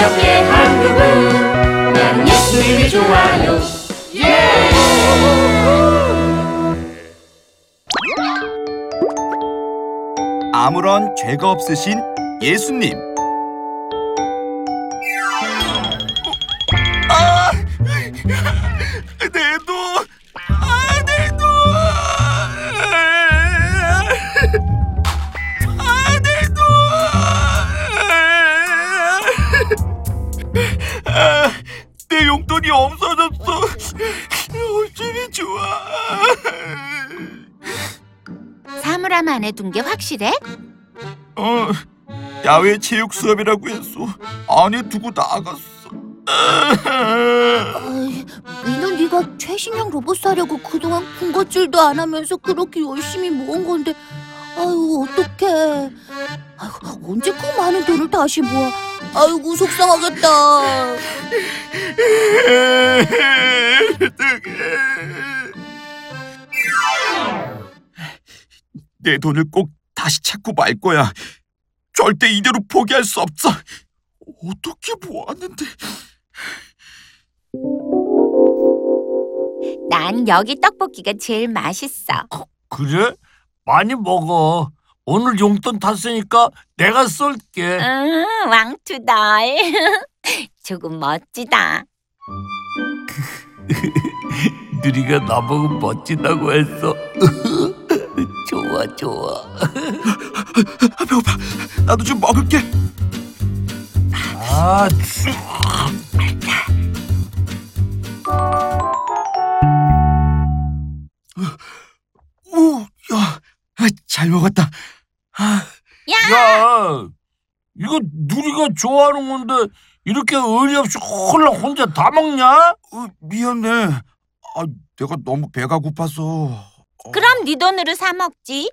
새롭게 한 그분 나는 예수님이 좋아요 예! 아무런 죄가 없으신 예수님 아! 돈이 없어졌어. 어쩌면 좋아. 사물함 안에 둔 게 확실해? 어, 야외 체육 수업이라고 했어. 안에 두고 나갔어. 어이, 민호 네가 최신형 로봇 사려고 그동안 군것질도 안 하면서 그렇게 열심히 모은 건데 아유 어떡해 아유, 언제 그 많은 돈을 다시 모아 아이고 속상하겠다 내 돈을 꼭 다시 찾고 말 거야. 절대 이대로 포기할 수 없어. 어떻게 모았는데? 난 여기 떡볶이가 제일 맛있어 그래? 많이 먹어. 오늘 용돈 탔으니까 내가 쏠게. 응 왕투덜 조금 멋지다 누리가 나보고 멋지다고 했어. 좋아, 좋아. 아, 배고파. 나도 좀 먹을게. 아, 치. 오, 야, 아, 잘 먹었다. 아, 야 야, 이거 누리가 좋아하는 건데 이렇게 의리 없이 홀라 혼자 다 먹냐? 어, 미안해. 아, 내가 너무 배가 고파서. 어, 그럼 네 돈으로 사 먹지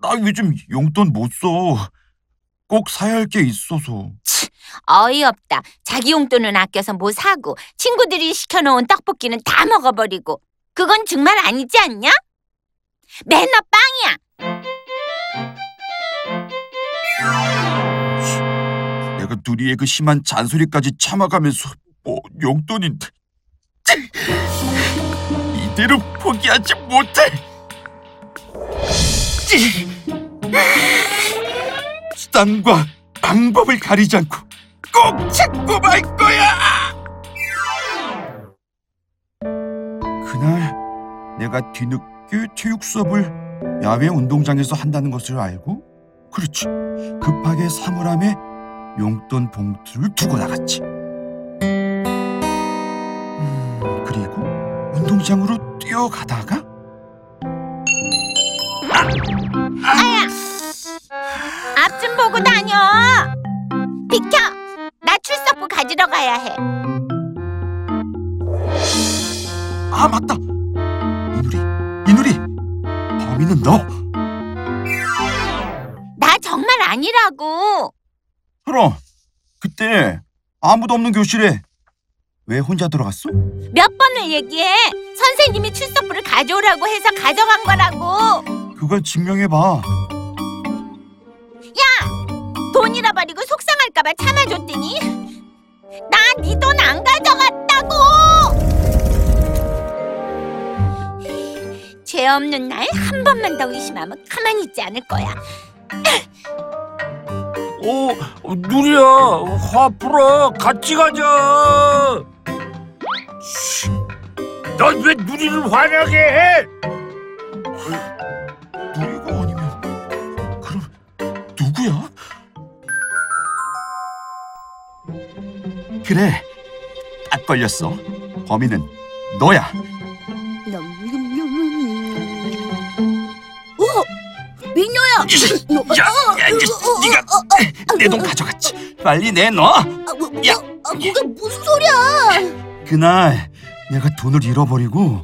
나 요즘 용돈 못 써. 꼭 사야 할 게 있어서. 어이없다 자기 용돈은 아껴서 뭐 사고 친구들이 시켜놓은 떡볶이는 다 먹어버리고 그건 정말 아니지 않냐? 매너 빵이야 내가 누리의 그 심한 잔소리까지 참아가면서 뭐 용돈인데 이대로 포기하지 못해. 수단과 방법을 가리지 않고 꼭 찾고 말 거야. 그날 내가 뒤늦게 체육 수업을 야외 운동장에서 한다는 것을 알고 그렇지 급하게 사물함에 용돈 봉투를 두고 나갔지. 음, 그리고 운동장으로 뛰어가다가 앞좀 보고 다녀. 비켜. 나 출석부 가지러 가야 해. 아 맞다. 이누리 이누리 범인은 너 아니라고. 그럼 그때 아무도 없는 교실에 왜 혼자 들어갔어? 몇 번을 얘기해. 선생님이 출석부를 가져오라고 해서 가져간 거라고. 그걸 증명해봐. 돈 잃어버리고 속상할까봐 참아줬더니 나 네 돈 안 가져갔다고. 죄 없는 날 한 번만 더 의심하면 가만히 있지 않을 거야 어, 어, 누리야, 화 풀어. 같이 가자. 넌 왜 누리를 화나게 해? 누리가 아니면 그럼 누구야? 그래 딱 걸렸어 범인은 너야 어? 민요야 야, 야, 네가 내 돈 가져갔지. 빨리 내놔. 아, 뭐, 야. 아, 그게 무슨 소리야? 그날 내가 돈을 잃어버리고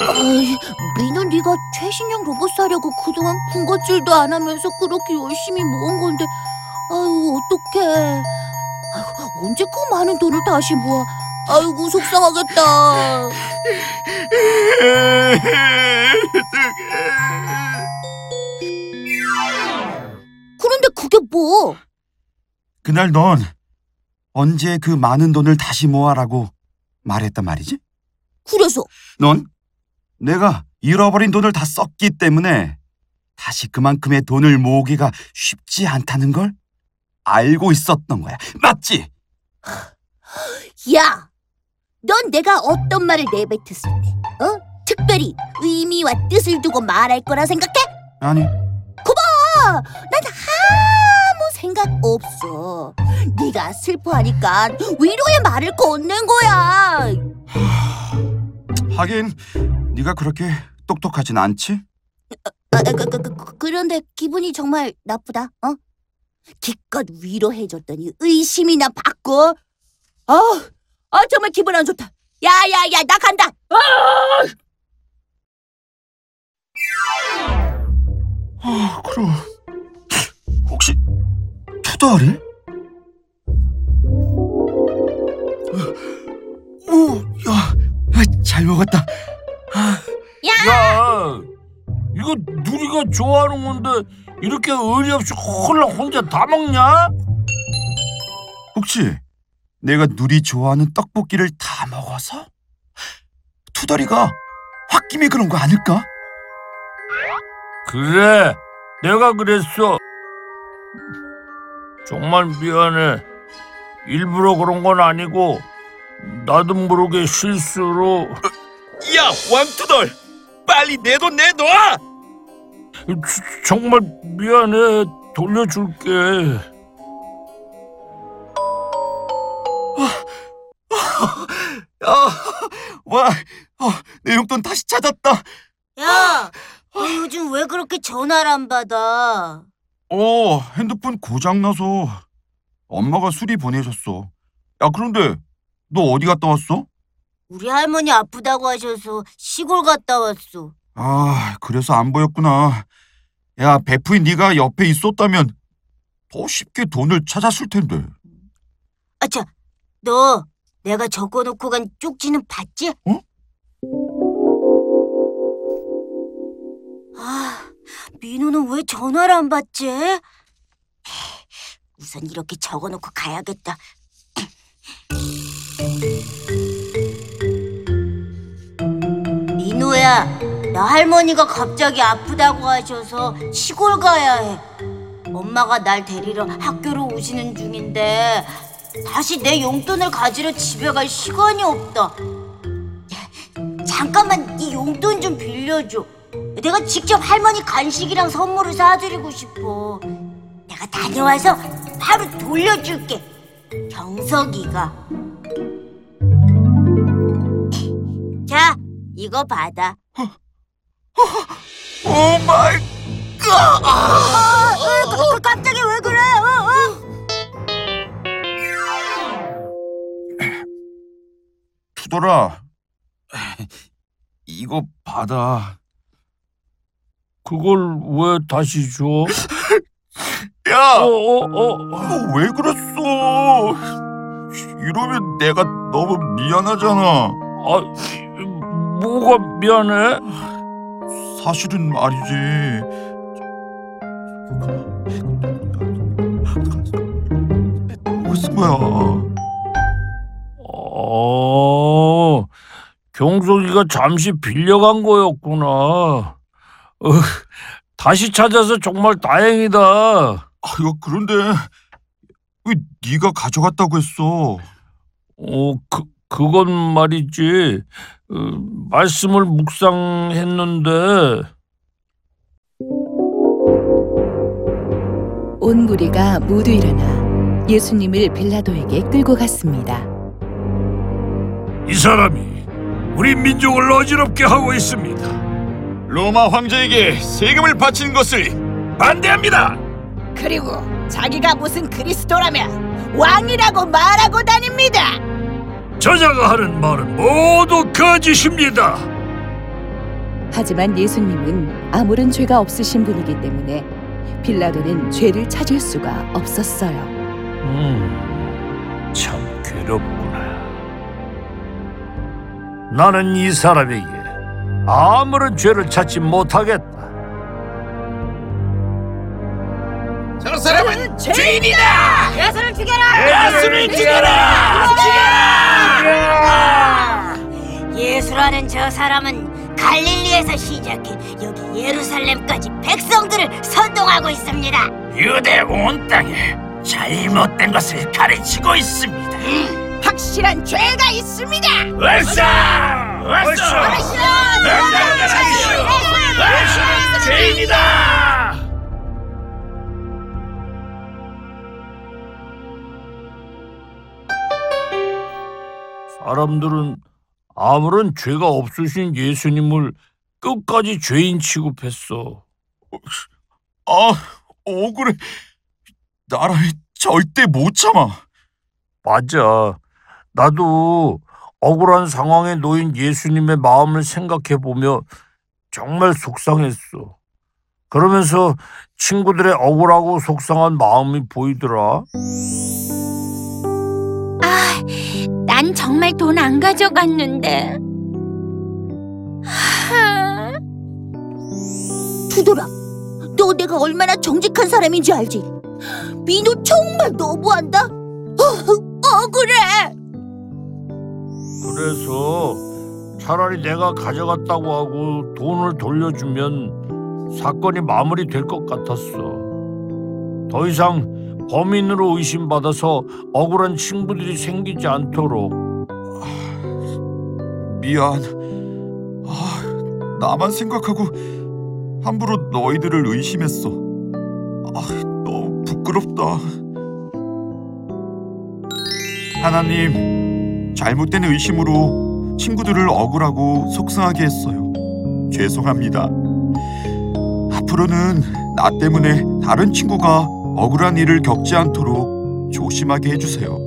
아이, 민호 네가 최신형 로봇 사려고 그동안 군것질도 안 하면서 그렇게 열심히 모은 건데 아유 어떡해. 아유, 언제 그 많은 돈을 다시 모아? 아이고 속상하겠다. 그런데 그게 뭐 그날 넌 언제 그 많은 돈을 다시 모아라고 말했단 말이지? 그래서 넌 내가 잃어버린 돈을 다 썼기 때문에 다시 그만큼의 돈을 모으기가 쉽지 않다는 걸 알고 있었던 거야. 맞지? 야, 넌 내가 어떤 말을 내뱉었을 때, 어? 특별히 의미와 뜻을 두고 말할 거라 생각해? 아니, 아, 난 아무 생각 없어. 네가 슬퍼하니까 위로의 말을 건넨 거야. 하긴 네가 그렇게 똑똑하진 않지? 아, 그, 그, 그, 그런데 기분이 정말 나쁘다. 어? 기껏 위로해줬더니 의심이나 받고. 아, 아 정말 기분 안 좋다. 야야야, 나 간다. 아, 그럼 혹시 투덜이? 오, 야, 아, 잘 먹었다. 야, 이거 누리가 좋아하는 건데 이렇게 의리 없이 홀랑 혼자 다 먹냐? 혹시 내가 누리 좋아하는 떡볶이를 다 먹어서 투덜이가 홧김에 그런 거 아닐까? 그래, 내가 그랬어. 정말 미안해. 일부러 그런 건 아니고 나도 모르게 실수로 야, 왕투덜, 빨리 내 돈 내놔! 주- 정말 미안해. 돌려줄게. 야, 와, 어, 내 용돈 다시 찾았다. 야, 너 요즘 왜 그렇게 전화를 안 받아? 어, 핸드폰 고장 나서 엄마가 수리 보내셨어. 야, 그런데 너 어디 갔다 왔어? 우리 할머니 아프다고 하셔서 시골 갔다 왔어. 아, 그래서 안 보였구나. 야, 베프인 네가 옆에 있었다면 더 쉽게 돈을 찾았을 텐데. 아차, 너 내가 적어놓고 간 쪽지는 봤지? 어? 아, 민호는 왜 전화를 안 받지? 우선 이렇게 적어놓고 가야겠다. 민호야, 나 할머니가 갑자기 아프다고 하셔서 시골 가야 해. 엄마가 날 데리러 학교로 오시는 중인데 다시 내 용돈을 가지러 집에 갈 시간이 없다. 잠깐만 네 용돈 좀 빌려줘. 내가 직접 할머니 간식이랑 선물을 사드리고 싶어. 내가 다녀와서 바로 돌려줄게. 경석이가. 자, 이거 받아. Oh my 아, 그, 갑자기 왜 그래? 어, 투덜아. 이거 받아. 그걸 왜 다시 줘? 야, 어, 어, 어. 너왜 그랬어? 이러면 내가 너무 미안하잖아. 아, 이- 뭐가 미안해? 사실은 말이지. 무슨 거야? 어, 경석이가 잠시 빌려간 거였구나. 어, 다시 찾아서 정말 다행이다. 아유 그런데 왜 네가 가져갔다고 했어? 어, 그, 그건 말이지. 어, 말씀을 묵상했는데, 온 무리가 모두 일어나 예수님을 빌라도에게 끌고 갔습니다. 이 사람이 우리 민족을 어지럽게 하고 있습니다. 로마 황제에게 세금을 바치는 것을 반대합니다. 그리고 자기가 무슨 그리스도라며 왕이라고 말하고 다닙니다. 저자가 하는 말은 모두 거짓입니다. 하지만 예수님은 아무런 죄가 없으신 분이기 때문에 빌라도는 죄를 찾을 수가 없었어요. 음, 참 괴롭구나. 나는 이 사람에게 아무런 죄를 찾지 못하겠다. 저 사람은 죄인이다! 예수를 죽여라! 예수를 죽여라! 예수라! 좋아하는 저 사람은 갈릴리에서 시작해 여기 예루살렘까지 백성들을 선동하고 있습니다. 유대 온 땅에 잘못된 것을 가르치고 있습니다. 확실한 죄가 있습니다. 왔어! 왔어! 예수는 죄인이다! 사람들은 아무런 죄가 없으신 예수님을 끝까지 죄인 취급했어. 아, 억울해. 나라에 절대 못 참아. 맞아. 나도 억울한 상황에 놓인 예수님의 마음을 생각해 보며 정말 속상했어. 그러면서 친구들의 억울하고 속상한 마음이 보이더라. 아, 난 정말 돈 안 가져갔는데. 투돌아, 너 내가 얼마나 정직한 사람인지 알지? 민호 정말 너무한다. 어, 억울해. 그래서 차라리 내가 가져갔다고 하고 돈을 돌려주면 사건이 마무리될 것 같았어. 더 이상 범인으로 의심받아서 억울한 친구들이 생기지 않도록 미안. 아, 나만 생각하고 함부로 너희들을 의심했어. 아, 너무 부끄럽다. 하나님, 잘못된 의심으로 친구들을 억울하고 속상하게 했어요. 죄송합니다. 앞으로는 나 때문에 다른 친구가 억울한 일을 겪지 않도록 조심하게 해주세요.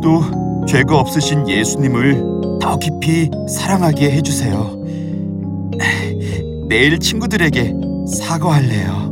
또 죄가 없으신 예수님을 더 깊이 사랑하게 해주세요. 내일 친구들에게 사과할래요.